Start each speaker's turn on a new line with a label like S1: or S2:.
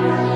S1: Amen.